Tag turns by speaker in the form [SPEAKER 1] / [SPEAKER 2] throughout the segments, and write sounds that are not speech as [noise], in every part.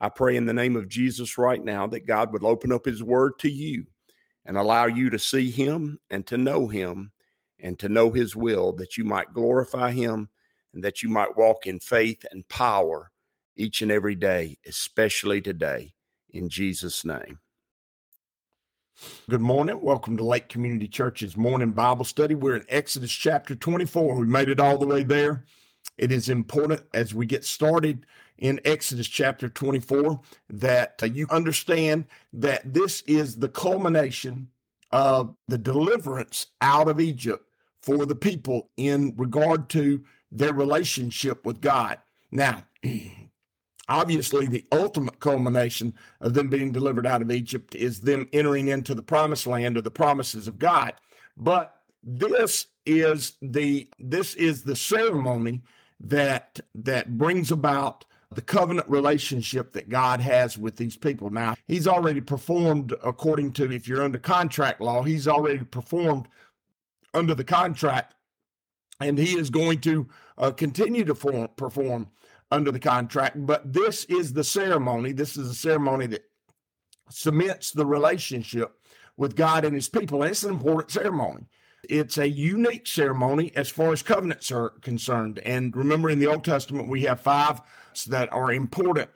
[SPEAKER 1] I pray in the name of Jesus right now that God would open up His Word to you and allow you to see Him and to know Him and to know His will, that you might glorify Him and that you might walk in faith and power each and every day, especially today, in Jesus' name. Good morning. Welcome to Lake Community Church's morning Bible study. We're in Exodus chapter 24. We made it all the way there. It is important as we get started in Exodus chapter 24 that you understand that this is the culmination of the deliverance out of Egypt for the people in regard to their relationship with God. Now, [clears throat] obviously, the ultimate culmination of them being delivered out of Egypt is them entering into the promised land or the promises of God. But this is the this is the ceremony that that brings about the covenant relationship that God has with these people. Now, He's already performed according to, if you're under contract law, He's already performed under the contract, and He is going to uh, continue to form, perform under the contract. But this is the ceremony. This is a ceremony that cements the relationship with God and His people. And it's an important ceremony. It's a unique ceremony as far as covenants are concerned. And remember, in the Old Testament, we have five that are important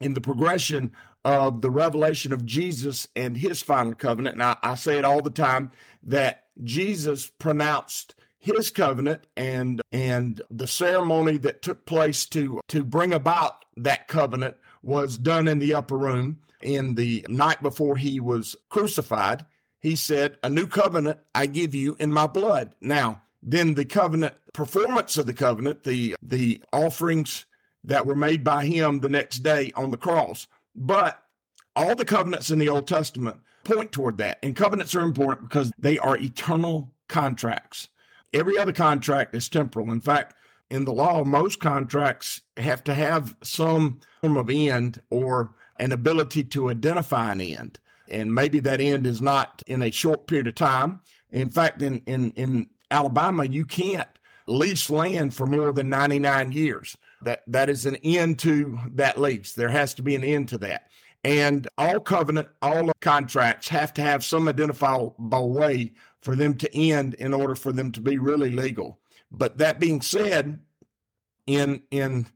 [SPEAKER 1] in the progression of the revelation of Jesus and his final covenant. And I, I say it all the time that Jesus pronounced his covenant and and the ceremony that took place to to bring about that covenant was done in the upper room in the night before he was crucified he said, A new covenant I give you in my blood. Now, then the covenant performance of the covenant, the the offerings that were made by him the next day on the cross. But all the covenants in the Old Testament point toward that. And covenants are important because they are eternal contracts. Every other contract is temporal. In fact, in the law, most contracts have to have some form of end or an ability to identify an end and maybe that end is not in a short period of time. In fact, in in in Alabama, you can't lease land for more than 99 years. That that is an end to that lease. There has to be an end to that. And all covenant, all contracts have to have some identifiable way for them to end in order for them to be really legal. But that being said, in in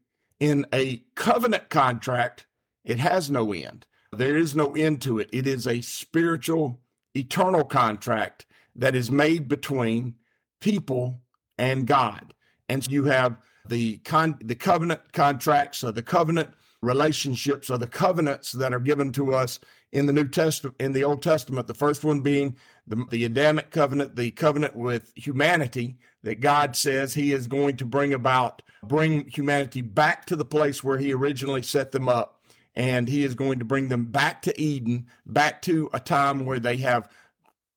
[SPEAKER 1] in a covenant contract, it has no end. There is no end to it. It is a spiritual, eternal contract that is made between people and God. And so you have the con- the covenant contracts or the covenant relationships or the covenants that are given to us in the New Testament in the Old Testament. The first one being the, the Adamic covenant, the covenant with humanity that God says He is going to bring about, bring humanity back to the place where He originally set them up and he is going to bring them back to Eden, back to a time where they have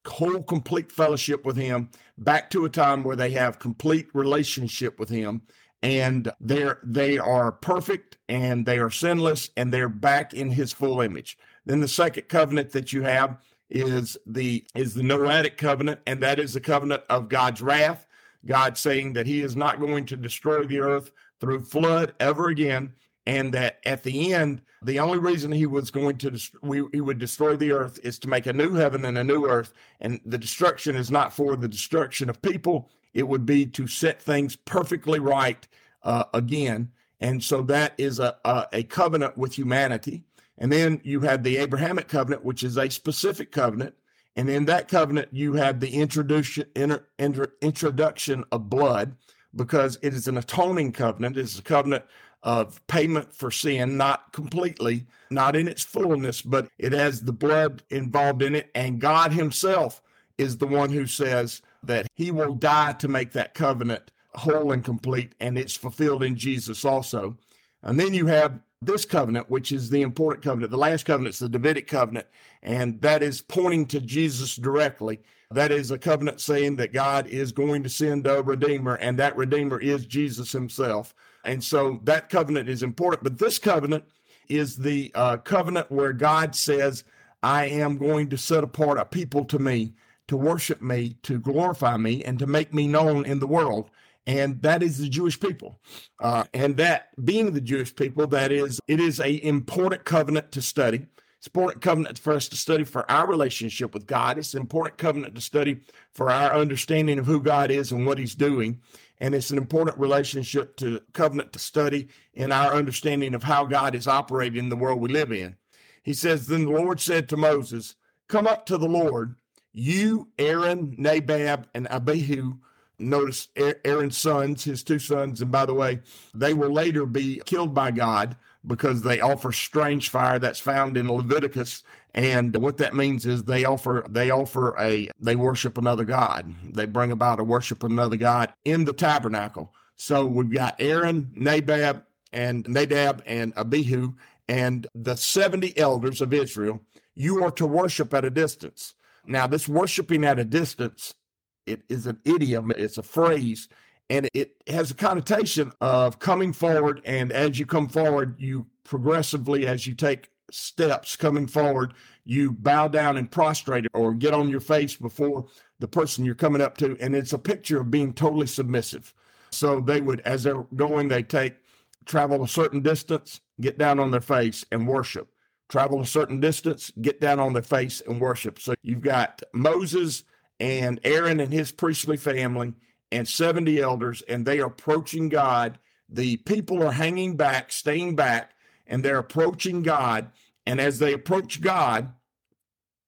[SPEAKER 1] whole complete fellowship with him, back to a time where they have complete relationship with him and they're they are perfect and they are sinless and they're back in his full image. Then the second covenant that you have is the is the Noahic covenant and that is the covenant of God's wrath. God saying that he is not going to destroy the earth through flood ever again and that at the end the only reason he was going to dest- we, he would destroy the earth is to make a new heaven and a new earth and the destruction is not for the destruction of people. It would be to set things perfectly right uh, again. And so that is a, a, a covenant with humanity. And then you have the abrahamic covenant which is a specific covenant. And in that covenant you have the introduction inter, inter, introduction of blood because it is an atoning covenant it's a covenant of payment for sin, not completely, not in its fullness, but it has the blood involved in it. And God Himself is the one who says that He will die to make that covenant whole and complete, and it's fulfilled in Jesus also. And then you have this covenant, which is the important covenant. The last covenant is the Davidic covenant, and that is pointing to Jesus directly. That is a covenant saying that God is going to send a redeemer, and that redeemer is Jesus himself. And so that covenant is important. But this covenant is the uh, covenant where God says, I am going to set apart a people to me, to worship me, to glorify me, and to make me known in the world and that is the Jewish people. Uh, and that being the Jewish people, that is, it is a important covenant to study. It's important covenant for us to study for our relationship with God. It's an important covenant to study for our understanding of who God is and what He's doing. And it's an important relationship to covenant to study in our understanding of how God is operating in the world we live in. He says, Then the Lord said to Moses, Come up to the Lord, you, Aaron, Nadab, and Abihu, Notice Aaron's sons, his two sons, and by the way, they will later be killed by God because they offer strange fire that's found in Leviticus. And what that means is they offer they offer a they worship another God. They bring about a worship of another God in the tabernacle. So we've got Aaron, Nadab, and Nadab and Abihu, and the 70 elders of Israel. You are to worship at a distance. Now, this worshiping at a distance it is an idiom, it's a phrase, and it has a connotation of coming forward. And as you come forward, you progressively, as you take steps coming forward, you bow down and prostrate or get on your face before the person you're coming up to. And it's a picture of being totally submissive. So they would, as they're going, they take, travel a certain distance, get down on their face and worship. Travel a certain distance, get down on their face and worship. So you've got Moses and Aaron and his priestly family and 70 elders, and they are approaching God. The people are hanging back, staying back, and they're approaching God. And as they approach God,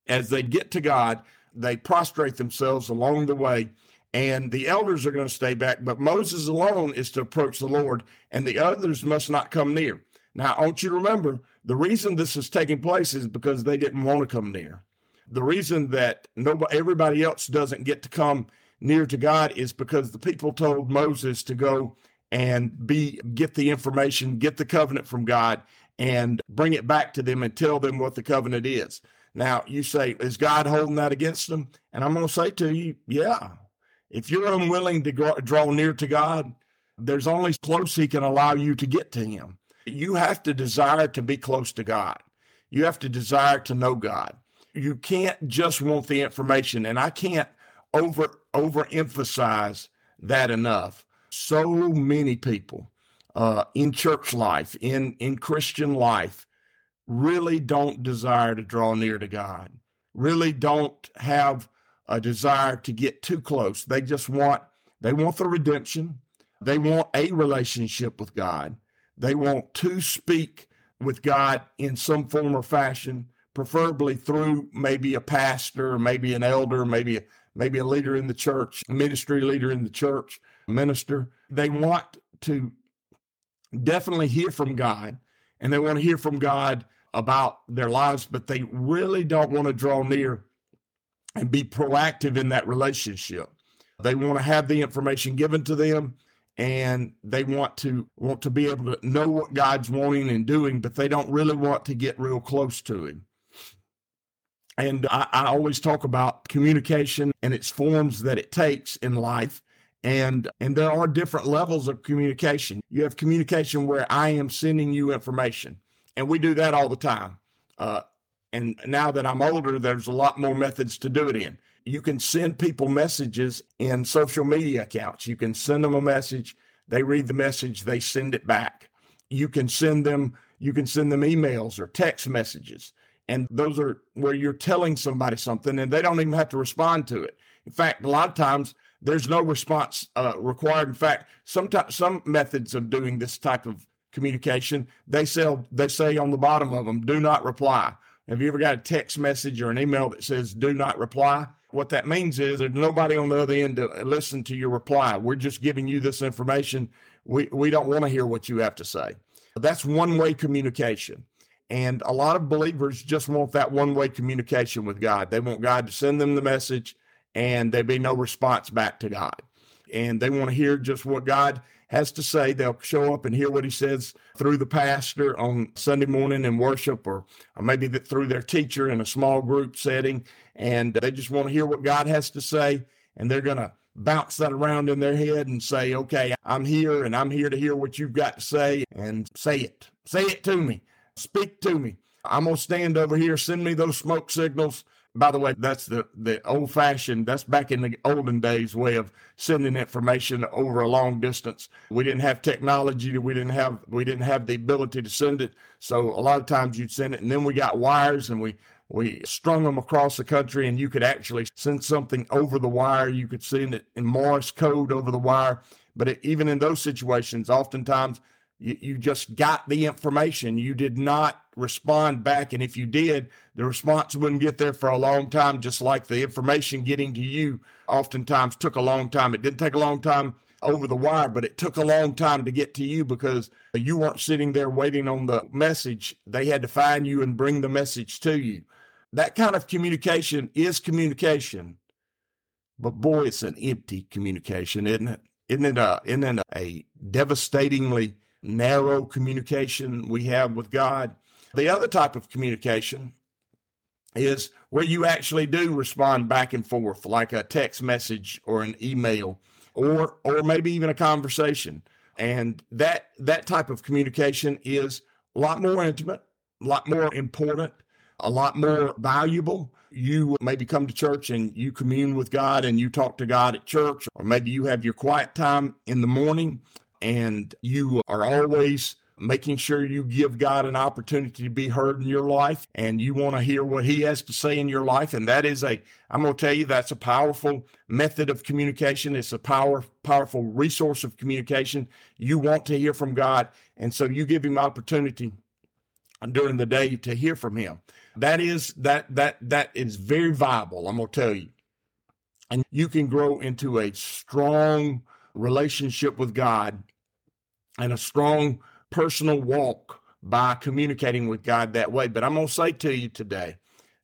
[SPEAKER 1] as they get to God, they prostrate themselves along the way. And the elders are going to stay back, but Moses alone is to approach the Lord, and the others must not come near. Now, I want you to remember the reason this is taking place is because they didn't want to come near the reason that nobody, everybody else doesn't get to come near to God is because the people told Moses to go and be get the information, get the covenant from God, and bring it back to them and tell them what the covenant is. Now you say, is God holding that against them? And I'm going to say to you, yeah. If you're unwilling to draw near to God, there's only close He can allow you to get to Him. You have to desire to be close to God. You have to desire to know God you can't just want the information and i can't over overemphasize that enough. So many people uh, in church life in in christian life really don't desire to draw near to god really don't have a desire to get too close. They just want they want the redemption. They want a relationship with god. They want to speak with god in some form or fashion preferably through maybe a pastor, maybe an elder, maybe a, maybe a leader in the church, a ministry leader in the church, minister. They want to definitely hear from God and they want to hear from God about their lives, but they really don't want to draw near and be proactive in that relationship. They want to have the information given to them and they want to want to be able to know what God's wanting and doing, but they don't really want to get real close to him. And I, I always talk about communication and its forms that it takes in life. And and there are different levels of communication. You have communication where i am sending you information and we do that all the time. Uh, and now that i'm older there's a lot more methods to do it in. You can send people messages in social media accounts. You can send them a message they read the message they send it back. You can send them you can send them emails or text messages and those are where you're telling somebody something and they don't even have to respond to it. In fact, a lot of times there's no response uh, required. In fact, sometimes some methods of doing this type of communication, they sell they say on the bottom of them, do not reply. Have you ever got a text message or an email that says do not reply? What that means is there's nobody on the other end to listen to your reply. We're just giving you this information. We we don't want to hear what you have to say. That's one way communication. And a lot of believers just want that one way communication with God. They want God to send them the message and there be no response back to God. And they want to hear just what God has to say. They'll show up and hear what he says through the pastor on Sunday morning in worship, or, or maybe through their teacher in a small group setting. And they just want to hear what God has to say. And they're going to bounce that around in their head and say, okay, I'm here and I'm here to hear what you've got to say and say it. Say it to me. Speak to me. I'm to stand over here. Send me those smoke signals. By the way, that's the, the old fashioned, that's back in the olden days way of sending information over a long distance. We didn't have technology. We didn't have, we didn't have the ability to send it. So a lot of times you'd send it and then we got wires and we, we strung them across the country and you could actually send something over the wire. You could send it in Morse code over the wire. But it, even in those situations, oftentimes you, you just got the information. You did not respond back. And if you did, the response wouldn't get there for a long time, just like the information getting to you oftentimes took a long time. It didn't take a long time over the wire, but it took a long time to get to you because you weren't sitting there waiting on the message. They had to find you and bring the message to you. That kind of communication is communication, but boy, it's an empty communication, isn't it? Isn't it a, isn't it a devastatingly narrow communication we have with God. The other type of communication is where you actually do respond back and forth, like a text message or an email, or or maybe even a conversation. And that that type of communication is a lot more intimate, a lot more important, a lot more valuable. You maybe come to church and you commune with God and you talk to God at church, or maybe you have your quiet time in the morning and you are always making sure you give God an opportunity to be heard in your life and you want to hear what he has to say in your life and that is a I'm going to tell you that's a powerful method of communication. It's a power powerful resource of communication. You want to hear from God and so you give him opportunity during the day to hear from him. That is that that that is very viable I'm going to tell you. And you can grow into a strong relationship with God and a strong personal walk by communicating with God that way. But I'm going to say to you today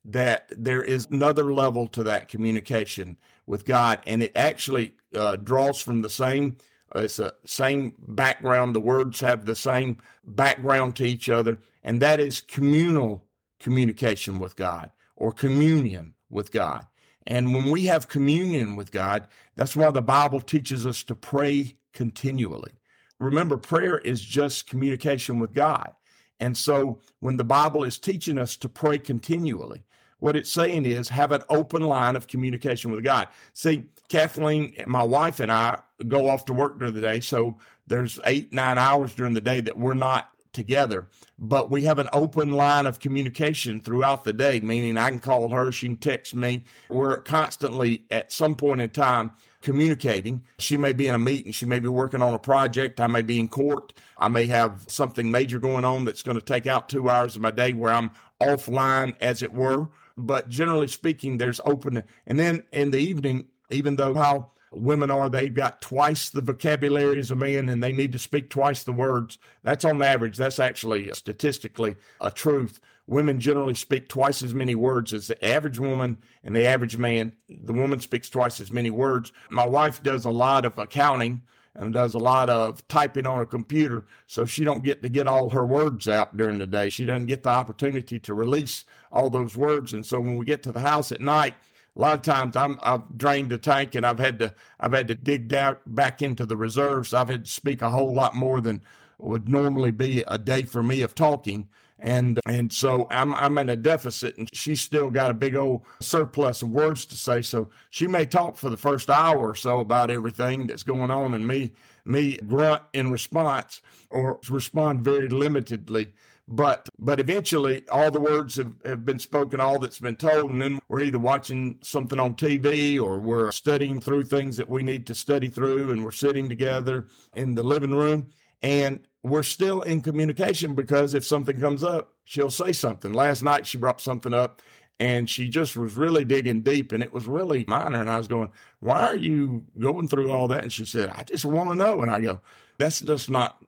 [SPEAKER 1] that there is another level to that communication with God, and it actually uh, draws from the same. Uh, it's the same background. The words have the same background to each other, and that is communal communication with God or communion with God. And when we have communion with God, that's why the Bible teaches us to pray continually remember, prayer is just communication with God. And so when the Bible is teaching us to pray continually, what it's saying is have an open line of communication with God. See, Kathleen, my wife, and I go off to work during the day. So there's eight, nine hours during the day that we're not together, but we have an open line of communication throughout the day, meaning I can call her, she can text me. We're constantly at some point in time communicating. She may be in a meeting, she may be working on a project, I may be in court, I may have something major going on that's going to take out two hours of my day where I'm offline, as it were. But generally speaking, there's open. And then in the evening, even though how women are they've got twice the vocabulary as a man and they need to speak twice the words. That's on average that's actually uh, statistically a truth. Women generally speak twice as many words as the average woman and the average man. The woman speaks twice as many words. My wife does a lot of accounting and does a lot of typing on a computer so she don't get to get all her words out during the day. She doesn't get the opportunity to release all those words and so when we get to the house at night a lot of times I'm I've drained the tank and I've had to I've had to dig down back into the reserves. I've had to speak a whole lot more than would normally be a day for me of talking. And and so I'm I'm in a deficit and she's still got a big old surplus of words to say. So she may talk for the first hour or so about everything that's going on and me me grunt in response or respond very limitedly but but eventually all the words have, have been spoken all that's been told and then we're either watching something on tv or we're studying through things that we need to study through and we're sitting together in the living room. And we're still in communication because if something comes up she'll say something. Last night she brought something up and she just was really digging deep and it was really minor. And i was going why are you going through all that? And she said i just want to know. And i go that's just not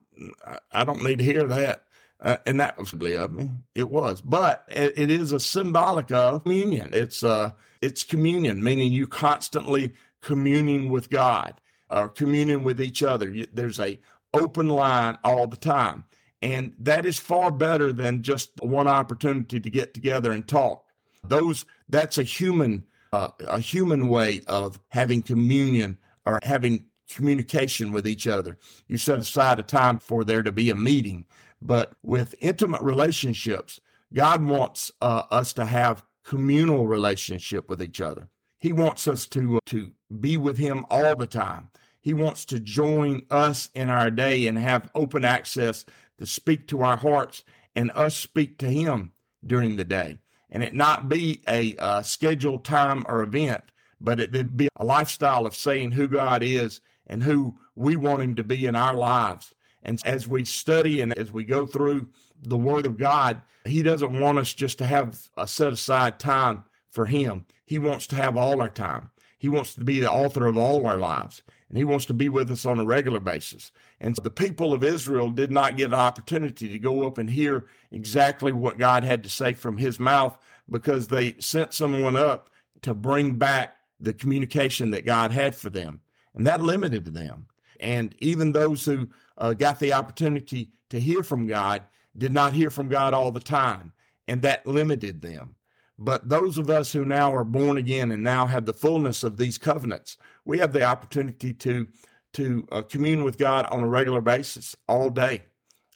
[SPEAKER 1] i don't need to hear that uh, and that was of me. It was, but it, it is a symbolic of communion. It's uh, it's communion, meaning you constantly communing with God. uh, communion with each other. There's a open line all the time. And that is far better than just one opportunity to get together and talk. Those that's a human uh, a human way of having communion or having communication with each other. You set aside a time for there to be a meeting, but with intimate relationships, God wants uh, us to have communal relationship with each other. He wants us to to be with Him all the time. He wants to join us in our day and have open access to speak to our hearts and us speak to Him during the day. And it not be a, a scheduled time or event, but it be a lifestyle of saying who God is and who we want Him to be in our lives. And as we study and as we go through the Word of God, He doesn't want us just to have a set aside time for Him. He wants to have all our time. He wants to be the author of all our lives and he wants to be with us on a regular basis. And the people of Israel did not get an opportunity to go up and hear exactly what God had to say from his mouth because they sent someone up to bring back the communication that God had for them. And that limited them. And even those who uh, got the opportunity to hear from God did not hear from God all the time. And that limited them. But those of us who now are born again and now have the fullness of these covenants, we have the opportunity to to uh, commune with God on a regular basis all day,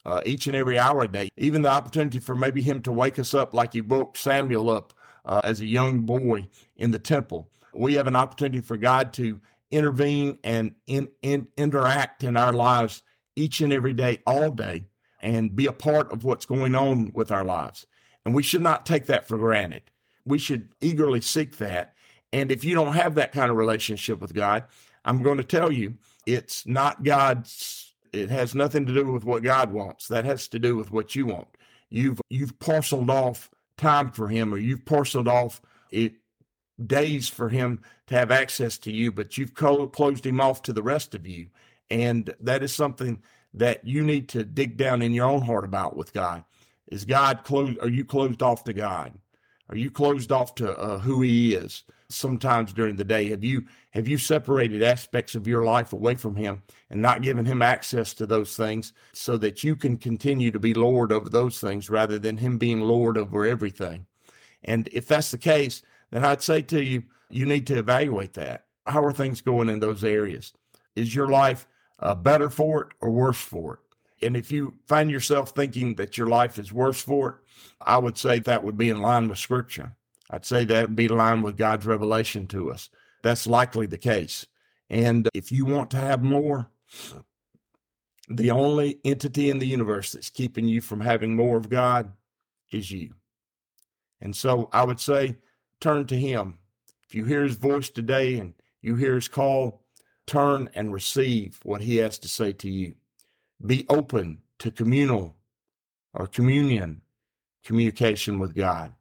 [SPEAKER 1] uh, each and every hour a day. Even the opportunity for maybe Him to wake us up like He woke Samuel up uh, as a young boy in the temple. We have an opportunity for God to intervene and in, in, interact in our lives each and every day, all day, and be a part of what's going on with our lives. And we should not take that for granted. We should eagerly seek that. And if you don't have that kind of relationship with God, I'm going to tell you, it's not God's, it has nothing to do with what God wants. That has to do with what you want. You've you've parceled off time for him or you've parceled off it days for him to have access to you, but you've closed him off to the rest of you. And that is something that you need to dig down in your own heart about with God. Is God closed? Are you closed off to God? Are you closed off to uh, who He is? Sometimes during the day, have you have you separated aspects of your life away from Him and not given Him access to those things, so that you can continue to be Lord over those things rather than Him being Lord over everything? And if that's the case, then I'd say to you, you need to evaluate that. How are things going in those areas? Is your life uh, better for it or worse for it? And if you find yourself thinking that your life is worse for it, I would say that would be in line with Scripture. I'd say that would be in line with God's revelation to us. That's likely the case. And if you want to have more, the only entity in the universe that's keeping you from having more of God is you. And so I would say, turn to Him. If you hear His voice today and you hear His call, turn and receive what He has to say to you be open to communal or communion communication with God.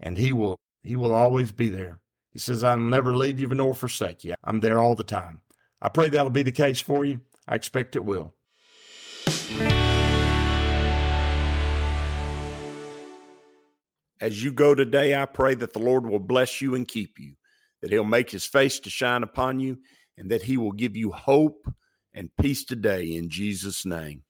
[SPEAKER 1] And he will he will always be there. He says, I'll never leave you nor forsake you. I'm there all the time. I pray that'll be the case for you. I expect it will. As you go today, I pray that the Lord will bless you and keep you, that he'll make his face to shine upon you, and that he will give you hope and peace today in Jesus' name.